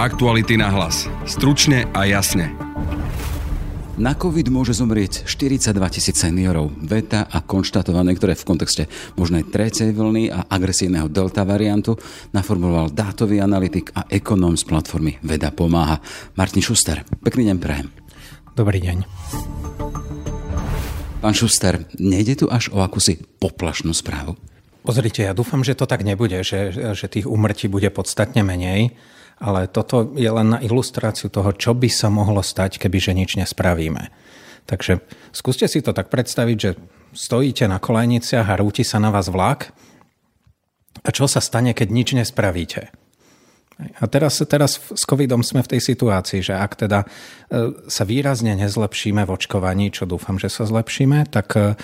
Aktuality na hlas. Stručne a jasne. Na COVID môže zomrieť 42 tisíc seniorov. Veta a konštatované, ktoré v kontexte možnej tretej vlny a agresívneho delta variantu naformuloval dátový analytik a ekonóm z platformy Veda pomáha. Martin Šuster, pekný deň prajem. Dobrý deň. Pán Šuster, nejde tu až o akúsi poplašnú správu? Pozrite, ja dúfam, že to tak nebude, že, že tých úmrtí bude podstatne menej ale toto je len na ilustráciu toho, čo by sa mohlo stať, keby že nič nespravíme. Takže skúste si to tak predstaviť, že stojíte na kolejniciach a rúti sa na vás vlak a čo sa stane, keď nič nespravíte. A teraz, teraz s covidom sme v tej situácii, že ak teda e, sa výrazne nezlepšíme v očkovaní, čo dúfam, že sa zlepšíme, tak e,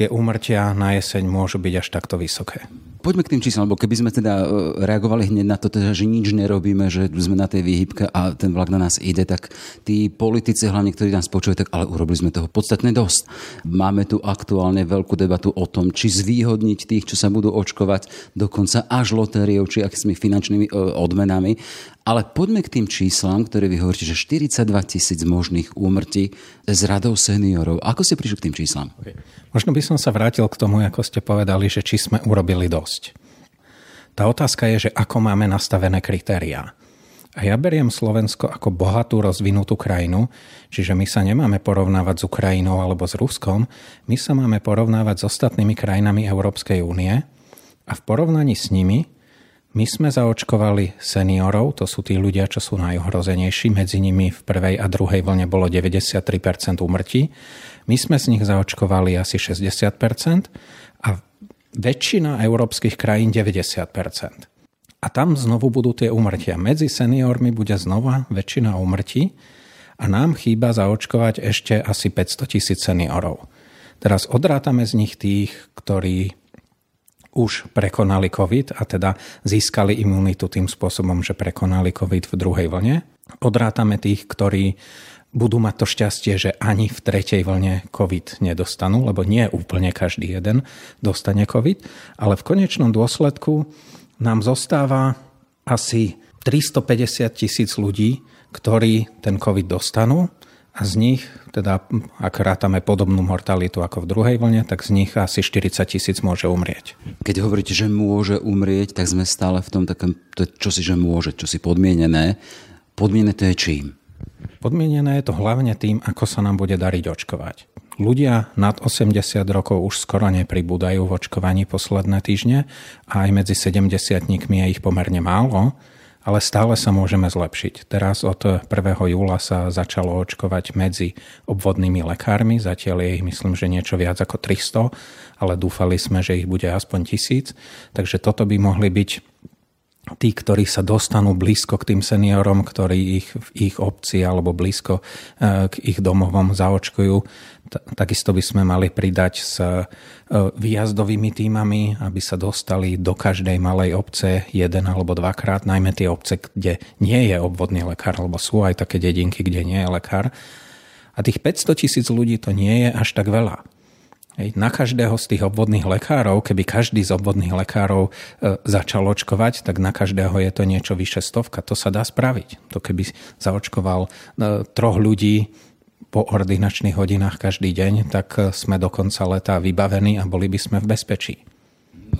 tie úmrtia na jeseň môžu byť až takto vysoké. Poďme k tým číslam, lebo keby sme teda e, reagovali hneď na to, teda, že nič nerobíme, že sme na tej výhybke a ten vlak na nás ide, tak tí politici, hlavne ktorí nás počujú, tak ale urobili sme toho podstatne dosť. Máme tu aktuálne veľkú debatu o tom, či zvýhodniť tých, čo sa budú očkovať, dokonca až lotériou, či akými finančnými e, odmenami. Ale poďme k tým číslam, ktoré vy hovoríte, že 42 tisíc možných úmrtí z radou seniorov. Ako ste prišli k tým číslam? Okay. Možno by som sa vrátil k tomu, ako ste povedali, že či sme urobili dosť. Tá otázka je, že ako máme nastavené kritériá. A ja beriem Slovensko ako bohatú rozvinutú krajinu, čiže my sa nemáme porovnávať s Ukrajinou alebo s Ruskom, my sa máme porovnávať s ostatnými krajinami Európskej únie a v porovnaní s nimi my sme zaočkovali seniorov, to sú tí ľudia, čo sú najohrozenejší, medzi nimi v prvej a druhej vlne bolo 93% úmrtí. My sme z nich zaočkovali asi 60% a väčšina európskych krajín 90%. A tam znovu budú tie úmrtia. Medzi seniormi bude znova väčšina úmrtí a nám chýba zaočkovať ešte asi 500 tisíc seniorov. Teraz odrátame z nich tých, ktorí už prekonali COVID a teda získali imunitu tým spôsobom, že prekonali COVID v druhej vlne. Odrátame tých, ktorí budú mať to šťastie, že ani v tretej vlne COVID nedostanú, lebo nie úplne každý jeden dostane COVID, ale v konečnom dôsledku nám zostáva asi 350 tisíc ľudí, ktorí ten COVID dostanú a z nich, teda ak rátame podobnú mortalitu ako v druhej vlne, tak z nich asi 40 tisíc môže umrieť. Keď hovoríte, že môže umrieť, tak sme stále v tom takom, to čo si, že môže, čo si podmienené. Podmienené to je čím? Podmienené je to hlavne tým, ako sa nám bude dariť očkovať. Ľudia nad 80 rokov už skoro nepribúdajú v očkovaní posledné týždne a aj medzi 70 je ich pomerne málo, ale stále sa môžeme zlepšiť. Teraz od 1. júla sa začalo očkovať medzi obvodnými lekármi, zatiaľ je ich myslím, že niečo viac ako 300, ale dúfali sme, že ich bude aspoň tisíc, takže toto by mohli byť tí, ktorí sa dostanú blízko k tým seniorom, ktorí ich v ich obci alebo blízko e, k ich domovom zaočkujú. Takisto by sme mali pridať s e, výjazdovými týmami, aby sa dostali do každej malej obce jeden alebo dvakrát, najmä tie obce, kde nie je obvodný lekár, lebo sú aj také dedinky, kde nie je lekár. A tých 500 tisíc ľudí to nie je až tak veľa. Hej, na každého z tých obvodných lekárov, keby každý z obvodných lekárov e, začal očkovať, tak na každého je to niečo vyše stovka. To sa dá spraviť. To keby zaočkoval e, troch ľudí po ordinačných hodinách každý deň, tak e, sme do konca leta vybavení a boli by sme v bezpečí.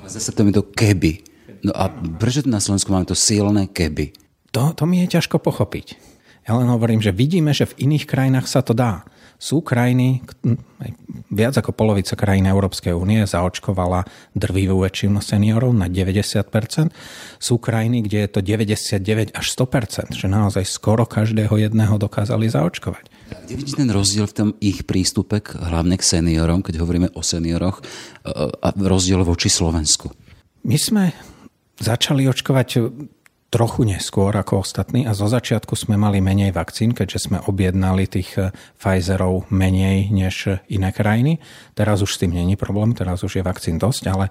Zase to mi to keby. No a prečo na Slovensku máme to silné keby? To, to mi je ťažko pochopiť. Ja len hovorím, že vidíme, že v iných krajinách sa to dá. Sú krajiny, viac ako polovica krajín Európskej únie zaočkovala drvivú väčšinu seniorov na 90%. Sú krajiny, kde je to 99 až 100%, že naozaj skoro každého jedného dokázali zaočkovať. Kde vidíte ten rozdiel v tom ich prístupe hlavne k seniorom, keď hovoríme o senioroch, a rozdiel voči Slovensku? My sme začali očkovať trochu neskôr ako ostatní a zo začiatku sme mali menej vakcín, keďže sme objednali tých eh, Pfizerov menej než iné krajiny. Teraz už s tým není problém, teraz už je vakcín dosť, ale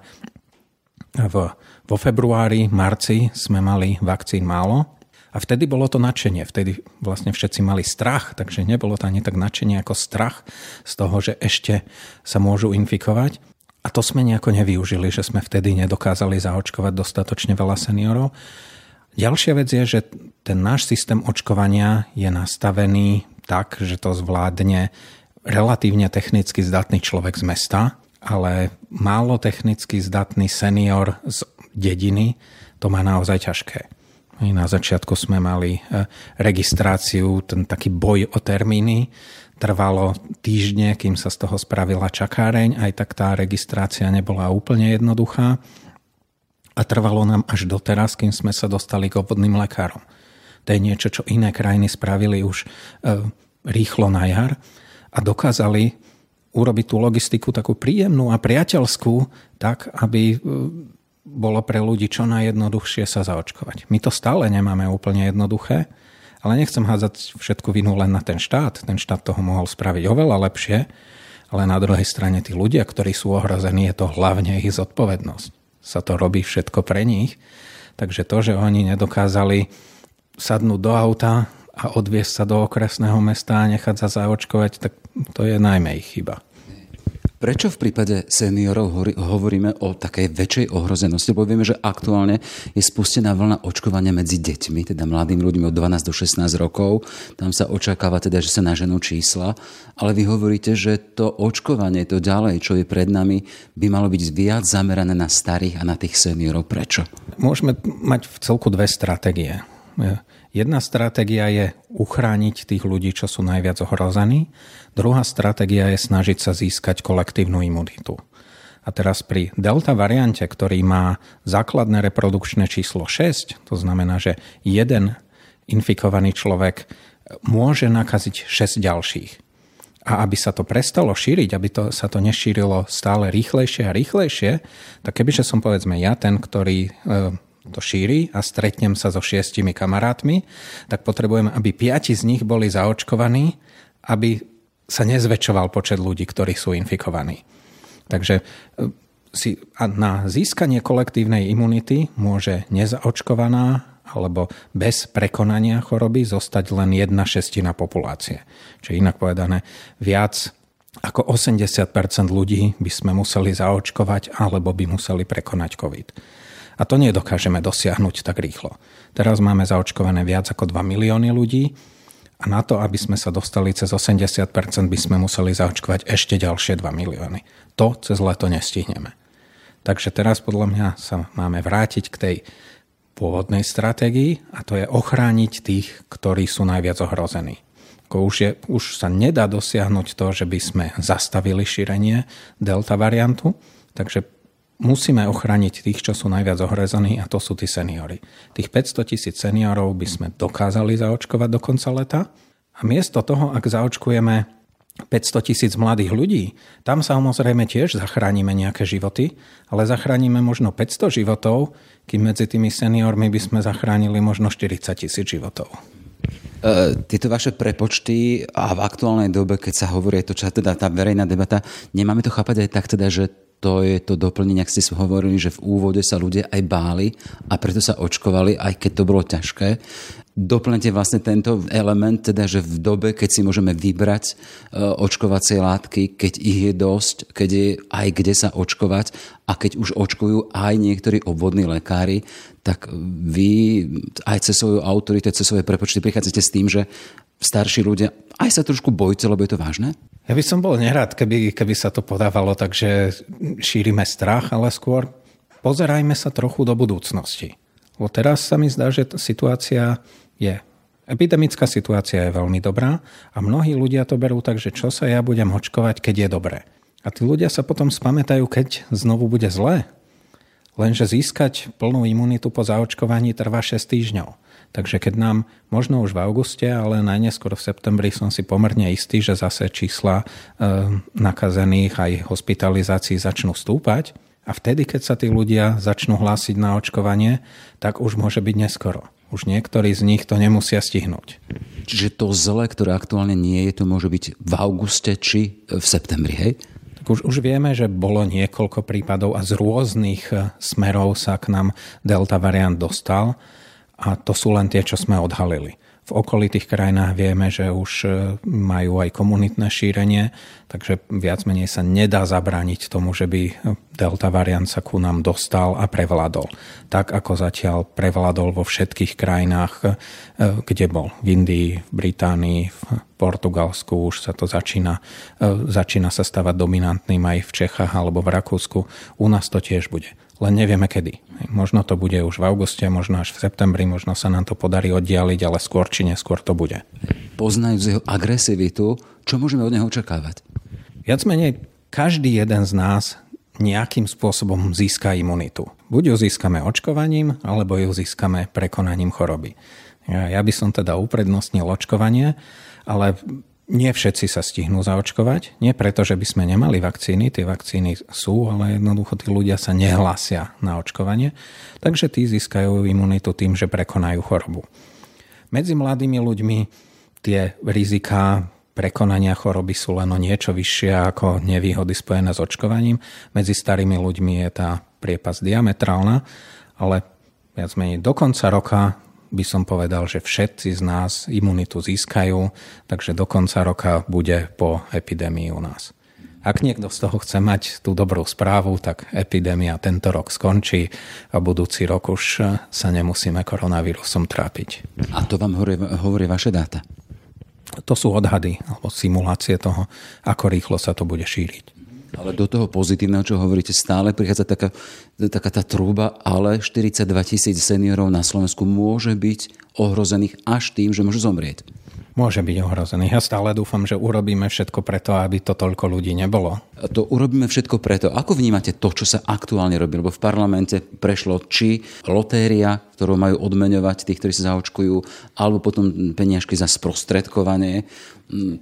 v, vo februári, marci sme mali vakcín málo a vtedy bolo to nadšenie, vtedy vlastne všetci mali strach, takže nebolo to ani tak nadšenie ako strach z toho, že ešte sa môžu infikovať. A to sme nejako nevyužili, že sme vtedy nedokázali zaočkovať dostatočne veľa seniorov. Ďalšia vec je, že ten náš systém očkovania je nastavený tak, že to zvládne relatívne technicky zdatný človek z mesta, ale málo technicky zdatný senior z dediny to má naozaj ťažké. Na začiatku sme mali e, registráciu, ten taký boj o termíny. Trvalo týždne, kým sa z toho spravila čakáreň, aj tak tá registrácia nebola úplne jednoduchá a trvalo nám až doteraz, kým sme sa dostali k obvodným lekárom. To je niečo, čo iné krajiny spravili už e, rýchlo na jar a dokázali urobiť tú logistiku takú príjemnú a priateľskú, tak, aby e, bolo pre ľudí čo najjednoduchšie sa zaočkovať. My to stále nemáme úplne jednoduché, ale nechcem hádzať všetku vinu len na ten štát. Ten štát toho mohol spraviť oveľa lepšie, ale na druhej strane tí ľudia, ktorí sú ohrození, je to hlavne ich zodpovednosť sa to robí všetko pre nich. Takže to, že oni nedokázali sadnúť do auta a odviesť sa do okresného mesta a nechať sa zaočkovať, tak to je najmä ich chyba. Prečo v prípade seniorov hovoríme o takej väčšej ohrozenosti? Lebo vieme, že aktuálne je spustená vlna očkovania medzi deťmi, teda mladými ľuďmi od 12 do 16 rokov. Tam sa očakáva teda, že sa naženú čísla. Ale vy hovoríte, že to očkovanie, to ďalej, čo je pred nami, by malo byť viac zamerané na starých a na tých seniorov. Prečo? Môžeme mať v celku dve stratégie. Jedna stratégia je uchrániť tých ľudí, čo sú najviac ohrození. Druhá stratégia je snažiť sa získať kolektívnu imunitu. A teraz pri delta variante, ktorý má základné reprodukčné číslo 6, to znamená, že jeden infikovaný človek môže nakaziť 6 ďalších. A aby sa to prestalo šíriť, aby to, sa to nešírilo stále rýchlejšie a rýchlejšie, tak kebyže som povedzme ja ten, ktorý e, to šíri a stretnem sa so šiestimi kamarátmi, tak potrebujem, aby piati z nich boli zaočkovaní, aby sa nezväčšoval počet ľudí, ktorí sú infikovaní. Takže e, si, na získanie kolektívnej imunity môže nezaočkovaná alebo bez prekonania choroby zostať len jedna šestina populácie. Čiže inak povedané, viac ako 80 ľudí by sme museli zaočkovať alebo by museli prekonať COVID. A to nedokážeme dosiahnuť tak rýchlo. Teraz máme zaočkované viac ako 2 milióny ľudí a na to, aby sme sa dostali cez 80%, by sme museli zaočkovať ešte ďalšie 2 milióny. To cez leto nestihneme. Takže teraz podľa mňa sa máme vrátiť k tej pôvodnej stratégii a to je ochrániť tých, ktorí sú najviac ohrození. Už, je, už sa nedá dosiahnuť to, že by sme zastavili šírenie delta variantu, takže musíme ochrániť tých, čo sú najviac ohrezení a to sú tí seniory. Tých 500 tisíc seniorov by sme dokázali zaočkovať do konca leta a miesto toho, ak zaočkujeme 500 tisíc mladých ľudí, tam samozrejme tiež zachránime nejaké životy, ale zachránime možno 500 životov, kým medzi tými seniormi by sme zachránili možno 40 tisíc životov. E, tieto vaše prepočty a v aktuálnej dobe, keď sa hovorí to, čo teda tá verejná debata, nemáme to chápať aj tak teda, že to je to doplnenie, ak ste hovorili, že v úvode sa ľudia aj báli a preto sa očkovali, aj keď to bolo ťažké. Doplňte vlastne tento element, teda, že v dobe, keď si môžeme vybrať e, očkovacie látky, keď ich je dosť, keď je aj kde sa očkovať a keď už očkujú aj niektorí obvodní lekári, tak vy aj cez svoju autoritu, cez svoje prepočty prichádzate s tým, že starší ľudia aj sa trošku bojíte, lebo je to vážne? Ja by som bol nerád, keby, keby sa to podávalo tak, že šírime strach, ale skôr pozerajme sa trochu do budúcnosti. Lebo teraz sa mi zdá, že situácia je Epidemická situácia je veľmi dobrá a mnohí ľudia to berú tak, že čo sa ja budem očkovať, keď je dobré. A tí ľudia sa potom spamätajú, keď znovu bude zlé. Lenže získať plnú imunitu po zaočkovaní trvá 6 týždňov. Takže keď nám možno už v auguste, ale najneskôr v septembri som si pomerne istý, že zase čísla e, nakazených aj hospitalizácií začnú stúpať a vtedy, keď sa tí ľudia začnú hlásiť na očkovanie, tak už môže byť neskoro. Už niektorí z nich to nemusia stihnúť. Čiže to zle, ktoré aktuálne nie je, to môže byť v auguste či v septembri, hej? Tak už, už vieme, že bolo niekoľko prípadov a z rôznych e, smerov sa k nám delta variant dostal a to sú len tie, čo sme odhalili. V okolitých krajinách vieme, že už e, majú aj komunitné šírenie, takže viac menej sa nedá zabrániť tomu, že by delta variant sa ku nám dostal a prevládol. Tak ako zatiaľ prevládol vo všetkých krajinách, e, kde bol. V Indii, v Británii, v Portugalsku už sa to začína, e, začína sa stavať dominantným aj v Čechách alebo v Rakúsku. U nás to tiež bude len nevieme kedy. Možno to bude už v auguste, možno až v septembri, možno sa nám to podarí oddialiť, ale skôr či neskôr to bude. Poznajúc jeho agresivitu, čo môžeme od neho očakávať? Viac menej každý jeden z nás nejakým spôsobom získa imunitu. Buď ju získame očkovaním, alebo ju získame prekonaním choroby. Ja, by som teda uprednostnil očkovanie, ale nie všetci sa stihnú zaočkovať. Nie preto, že by sme nemali vakcíny, tie vakcíny sú, ale jednoducho tí ľudia sa nehlásia na očkovanie. Takže tí získajú imunitu tým, že prekonajú chorobu. Medzi mladými ľuďmi tie riziká prekonania choroby sú len o niečo vyššie ako nevýhody spojené s očkovaním. Medzi starými ľuďmi je tá priepas diametrálna, ale viac menej do konca roka by som povedal, že všetci z nás imunitu získajú, takže do konca roka bude po epidémii u nás. Ak niekto z toho chce mať tú dobrú správu, tak epidémia tento rok skončí a budúci rok už sa nemusíme koronavírusom trápiť. A to vám hovorí, hovorí vaše dáta? To sú odhady alebo simulácie toho, ako rýchlo sa to bude šíriť. Ale do toho pozitívneho, čo hovoríte, stále prichádza taká, taká tá trúba, ale 42 tisíc seniorov na Slovensku môže byť ohrozených až tým, že môžu zomrieť môže byť ohrozený. Ja stále dúfam, že urobíme všetko preto, aby to toľko ľudí nebolo. To urobíme všetko preto. Ako vnímate to, čo sa aktuálne robí? Lebo v parlamente prešlo či lotéria, ktorú majú odmeňovať tých, ktorí sa zaočkujú, alebo potom peniažky za sprostredkovanie.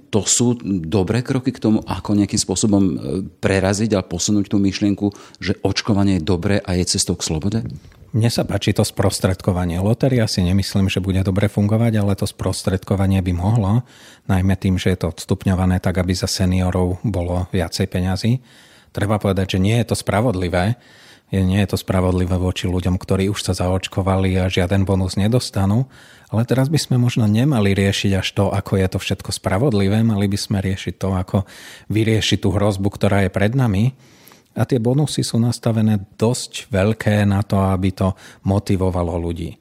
To sú dobré kroky k tomu, ako nejakým spôsobom e, preraziť a posunúť tú myšlienku, že očkovanie je dobré a je cestou k slobode? Mne sa páči to sprostredkovanie. Lotéria si nemyslím, že bude dobre fungovať, ale to sprostredkovanie by mohlo, najmä tým, že je to odstupňované tak, aby za seniorov bolo viacej peňazí. Treba povedať, že nie je to spravodlivé. Nie je to spravodlivé voči ľuďom, ktorí už sa zaočkovali a žiaden bonus nedostanú. Ale teraz by sme možno nemali riešiť až to, ako je to všetko spravodlivé. Mali by sme riešiť to, ako vyriešiť tú hrozbu, ktorá je pred nami a tie bonusy sú nastavené dosť veľké na to, aby to motivovalo ľudí.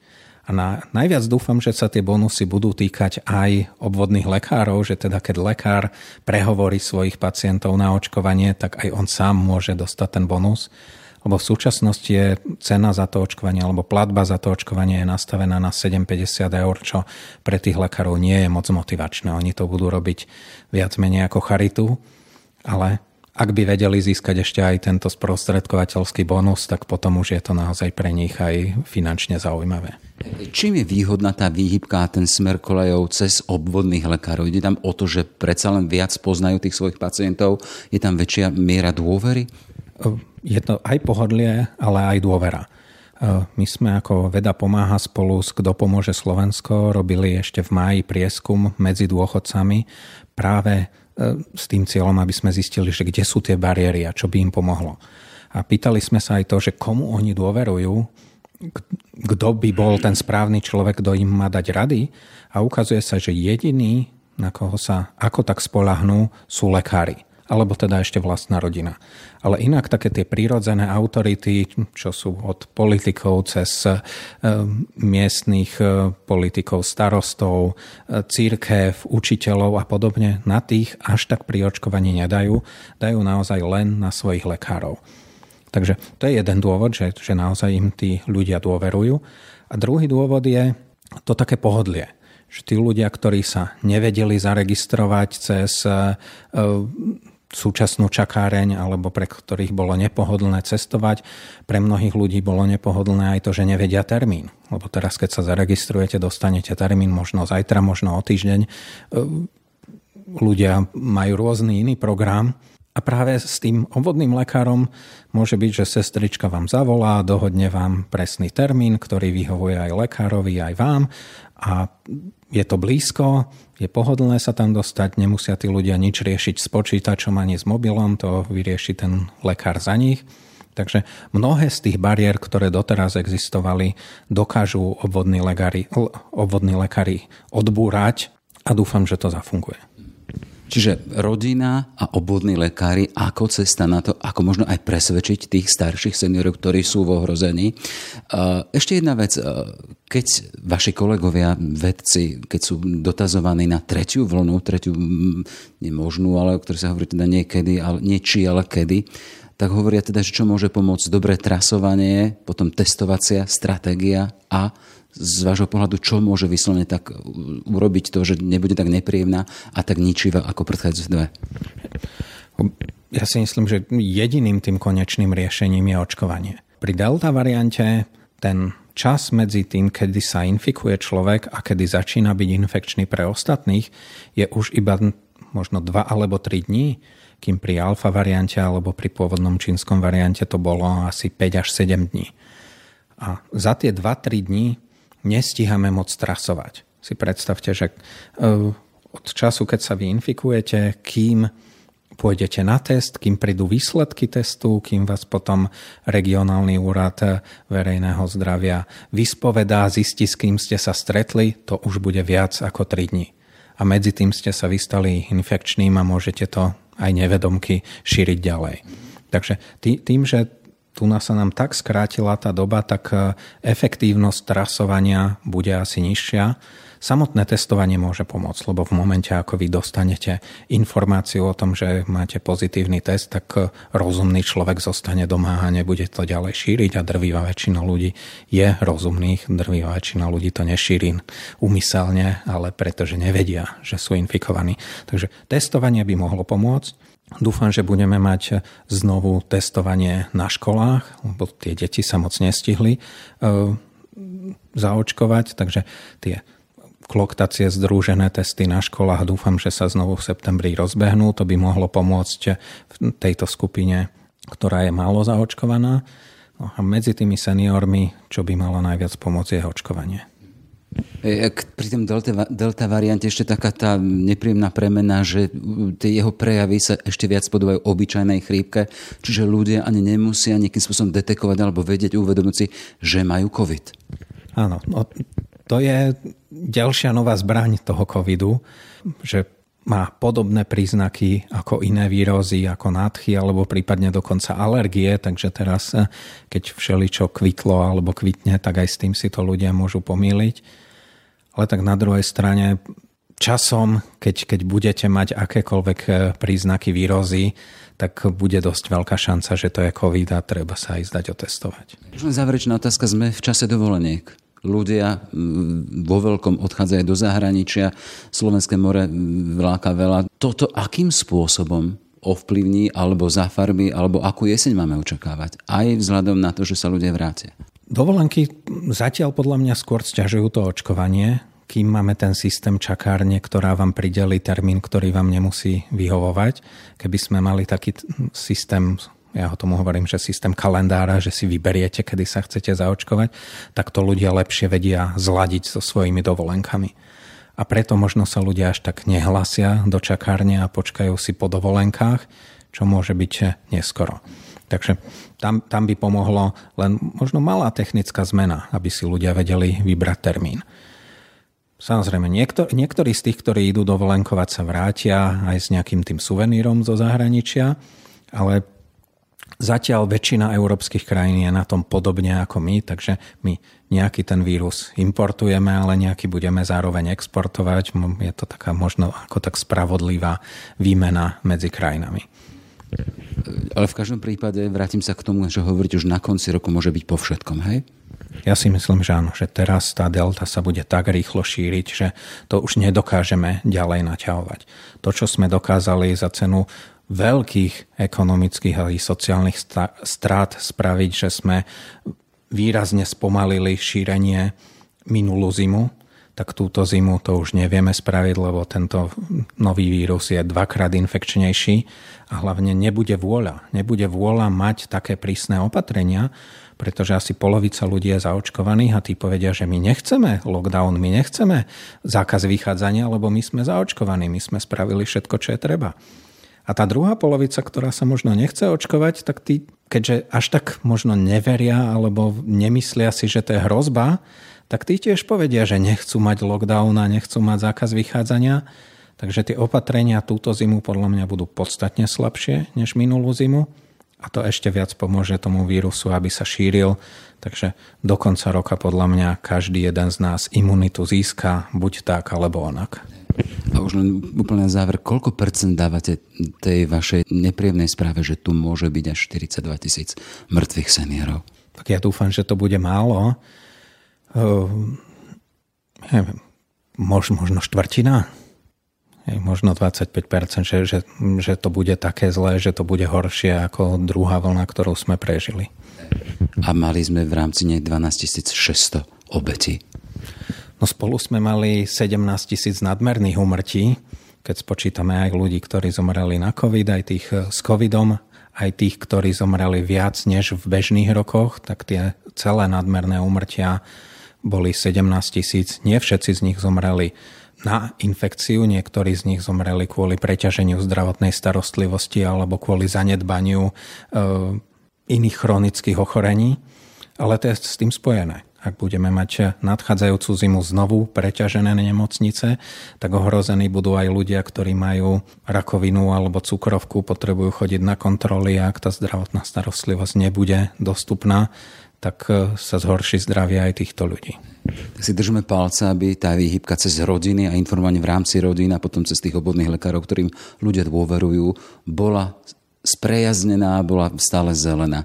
A na, najviac dúfam, že sa tie bonusy budú týkať aj obvodných lekárov, že teda keď lekár prehovorí svojich pacientov na očkovanie, tak aj on sám môže dostať ten bonus. Lebo v súčasnosti je cena za to očkovanie alebo platba za to očkovanie je nastavená na 7,50 eur, čo pre tých lekárov nie je moc motivačné. Oni to budú robiť viac menej ako charitu, ale ak by vedeli získať ešte aj tento sprostredkovateľský bonus, tak potom už je to naozaj pre nich aj finančne zaujímavé. Čím je výhodná tá výhybka a ten smer kolejov cez obvodných lekárov? Ide tam o to, že predsa len viac poznajú tých svojich pacientov? Je tam väčšia miera dôvery? Je to aj pohodlie, ale aj dôvera. My sme ako Veda pomáha spolu s Kto pomôže Slovensko robili ešte v máji prieskum medzi dôchodcami práve s tým cieľom, aby sme zistili, že kde sú tie bariéry a čo by im pomohlo. A pýtali sme sa aj to, že komu oni dôverujú, kto by bol ten správny človek, kto im má dať rady. A ukazuje sa, že jediný, na koho sa ako tak spolahnú, sú lekári alebo teda ešte vlastná rodina. Ale inak také tie prírodzené autority, čo sú od politikov cez e, miestných e, politikov, starostov, e, církev, učiteľov a podobne, na tých až tak pri očkovaní nedajú, dajú naozaj len na svojich lekárov. Takže to je jeden dôvod, že, že naozaj im tí ľudia dôverujú. A druhý dôvod je to také pohodlie že tí ľudia, ktorí sa nevedeli zaregistrovať cez súčasnú čakáreň alebo pre ktorých bolo nepohodlné cestovať. Pre mnohých ľudí bolo nepohodlné aj to, že nevedia termín. Lebo teraz, keď sa zaregistrujete, dostanete termín možno zajtra, možno o týždeň. Ľudia majú rôzny iný program a práve s tým obvodným lekárom môže byť, že sestrička vám zavolá, dohodne vám presný termín, ktorý vyhovuje aj lekárovi, aj vám a je to blízko, je pohodlné sa tam dostať, nemusia tí ľudia nič riešiť s počítačom ani s mobilom, to vyrieši ten lekár za nich. Takže mnohé z tých bariér, ktoré doteraz existovali, dokážu obvodní lekári, obvodní lekári odbúrať a dúfam, že to zafunguje. Čiže rodina a obvodní lekári ako cesta na to, ako možno aj presvedčiť tých starších seniorov, ktorí sú v ohrození. Ešte jedna vec, keď vaši kolegovia, vedci, keď sú dotazovaní na tretiu vlnu, tretiu nemožnú, ale o ktorej sa hovorí teda niekedy, ale nie ale kedy, tak hovoria teda, že čo môže pomôcť dobré trasovanie, potom testovacia stratégia a z vášho pohľadu, čo môže vyslovene tak urobiť to, že nebude tak nepríjemná a tak ničivá ako predchádzajúce dve? Ja si myslím, že jediným tým konečným riešením je očkovanie. Pri delta variante ten čas medzi tým, kedy sa infikuje človek a kedy začína byť infekčný pre ostatných, je už iba možno 2 alebo 3 dní, kým pri alfa variante alebo pri pôvodnom čínskom variante to bolo asi 5 až 7 dní. A za tie 2-3 dní nestíhame moc trasovať. Si predstavte, že e, od času, keď sa vy infikujete, kým pôjdete na test, kým prídu výsledky testu, kým vás potom regionálny úrad verejného zdravia vyspovedá, zistí, s kým ste sa stretli, to už bude viac ako 3 dní. A medzi tým ste sa vystali infekčným a môžete to aj nevedomky šíriť ďalej. Takže tým, že tu sa nám tak skrátila tá doba, tak e, efektívnosť trasovania bude asi nižšia. Samotné testovanie môže pomôcť, lebo v momente, ako vy dostanete informáciu o tom, že máte pozitívny test, tak e, rozumný človek zostane doma a nebude to ďalej šíriť a drvivá väčšina ľudí je rozumných, drvivá väčšina ľudí to nešíri umyselne, ale pretože nevedia, že sú infikovaní. Takže testovanie by mohlo pomôcť. Dúfam, že budeme mať znovu testovanie na školách, lebo tie deti sa moc nestihli e, zaočkovať, takže tie kloktacie združené testy na školách dúfam, že sa znovu v septembri rozbehnú. To by mohlo pomôcť v tejto skupine, ktorá je málo zaočkovaná. No a medzi tými seniormi, čo by malo najviac pomôcť, je očkovanie. Pri tom delta, delta variante ešte taká tá nepríjemná premena, že tie jeho prejavy sa ešte viac podobajú obyčajnej chrípke, čiže ľudia ani nemusia nejakým spôsobom detekovať alebo vedieť, uvedomiť si, že majú COVID. Áno, no, to je ďalšia nová zbraň toho covidu, že má podobné príznaky ako iné výrozy, ako nádchy alebo prípadne dokonca alergie, takže teraz, eh, keď všeličo kvitlo alebo kvitne, tak aj s tým si to ľudia môžu pomýliť. Ale tak na druhej strane časom, keď, keď budete mať akékoľvek eh, príznaky výrozy, tak bude dosť veľká šanca, že to je COVID a treba sa aj zdať otestovať. Možno záverečná otázka, sme v čase dovoleniek ľudia vo veľkom odchádzajú do zahraničia, Slovenské more vláka veľa. Toto akým spôsobom ovplyvní alebo zafarby, alebo akú jeseň máme očakávať? Aj vzhľadom na to, že sa ľudia vrátia. Dovolenky zatiaľ podľa mňa skôr sťažujú to očkovanie, kým máme ten systém čakárne, ktorá vám prideli termín, ktorý vám nemusí vyhovovať. Keby sme mali taký systém ja ho tomu hovorím, že systém kalendára, že si vyberiete, kedy sa chcete zaočkovať, tak to ľudia lepšie vedia zladiť so svojimi dovolenkami. A preto možno sa ľudia až tak nehlasia do čakárne a počkajú si po dovolenkách, čo môže byť neskoro. Takže tam, tam by pomohlo len možno malá technická zmena, aby si ľudia vedeli vybrať termín. Samozrejme, niektor, niektorí z tých, ktorí idú dovolenkovať, sa vrátia aj s nejakým tým suvenírom zo zahraničia, ale Zatiaľ väčšina európskych krajín je na tom podobne ako my, takže my nejaký ten vírus importujeme, ale nejaký budeme zároveň exportovať. Je to taká možno ako tak spravodlivá výmena medzi krajinami. Ale v každom prípade, vrátim sa k tomu, že hovoriť už na konci roku môže byť po všetkom, hej? Ja si myslím, že áno, že teraz tá delta sa bude tak rýchlo šíriť, že to už nedokážeme ďalej naťahovať. To, čo sme dokázali za cenu veľkých ekonomických a sociálnych strát spraviť, že sme výrazne spomalili šírenie minulú zimu, tak túto zimu to už nevieme spraviť, lebo tento nový vírus je dvakrát infekčnejší a hlavne nebude vôľa. Nebude vôľa mať také prísne opatrenia, pretože asi polovica ľudí je zaočkovaných a tí povedia, že my nechceme lockdown, my nechceme zákaz vychádzania, lebo my sme zaočkovaní, my sme spravili všetko, čo je treba. A tá druhá polovica, ktorá sa možno nechce očkovať, tak tí, keďže až tak možno neveria alebo nemyslia si, že to je hrozba, tak tí tiež povedia, že nechcú mať lockdown a nechcú mať zákaz vychádzania. Takže tie opatrenia túto zimu podľa mňa budú podstatne slabšie než minulú zimu a to ešte viac pomôže tomu vírusu, aby sa šíril. Takže do konca roka podľa mňa každý jeden z nás imunitu získa buď tak alebo onak. A už len úplne na záver, koľko percent dávate tej vašej nepríjemnej správe, že tu môže byť až 42 tisíc mŕtvych seniorov? Tak ja dúfam, že to bude málo. Uh, neviem, možno, možno štvrtina. Možno 25%, že, že, že to bude také zlé, že to bude horšie ako druhá vlna, ktorú sme prežili. A mali sme v rámci nej 12 600 obetí. No spolu sme mali 17 tisíc nadmerných umrtí, keď spočítame aj ľudí, ktorí zomreli na COVID, aj tých eh, s COVIDom, aj tých, ktorí zomreli viac než v bežných rokoch, tak tie celé nadmerné umrtia boli 17 tisíc. Nie všetci z nich zomreli na infekciu, niektorí z nich zomreli kvôli preťaženiu zdravotnej starostlivosti alebo kvôli zanedbaniu e, iných chronických ochorení, ale to je s tým spojené. Ak budeme mať nadchádzajúcu zimu znovu preťažené nemocnice, tak ohrození budú aj ľudia, ktorí majú rakovinu alebo cukrovku, potrebujú chodiť na kontroly a ak tá zdravotná starostlivosť nebude dostupná, tak e, sa zhorší zdravie aj týchto ľudí. Tak si držíme palce, aby tá výhybka cez rodiny a informovanie v rámci rodín a potom cez tých obvodných lekárov, ktorým ľudia dôverujú, bola sprejaznená, bola stále zelená.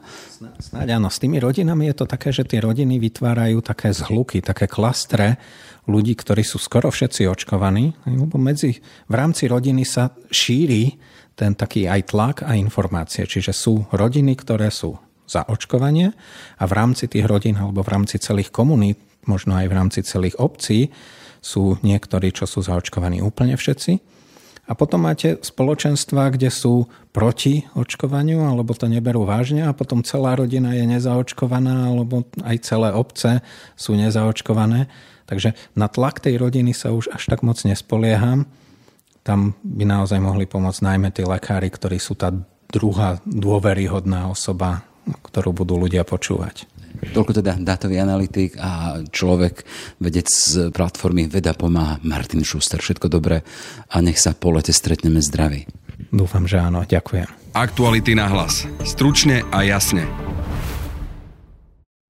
Snáď áno, s tými rodinami je to také, že tie rodiny vytvárajú také zhluky, také klastre ľudí, ktorí sú skoro všetci očkovaní, lebo medzi, v rámci rodiny sa šíri ten taký aj tlak a informácie. Čiže sú rodiny, ktoré sú za očkovanie a v rámci tých rodín alebo v rámci celých komunít, možno aj v rámci celých obcí, sú niektorí, čo sú zaočkovaní úplne všetci a potom máte spoločenstva, kde sú proti očkovaniu, alebo to neberú vážne a potom celá rodina je nezaočkovaná, alebo aj celé obce sú nezaočkované. Takže na tlak tej rodiny sa už až tak moc nespolieham. Tam by naozaj mohli pomôcť najmä tí lekári, ktorí sú tá druhá dôveryhodná osoba, ktorú budú ľudia počúvať. Toľko teda dátový analytik a človek, vedec z platformy Veda pomáha, Martin Schuster. Všetko dobré a nech sa po lete stretneme zdraví. Dúfam, že áno. Ďakujem. Aktuality na hlas. Stručne a jasne.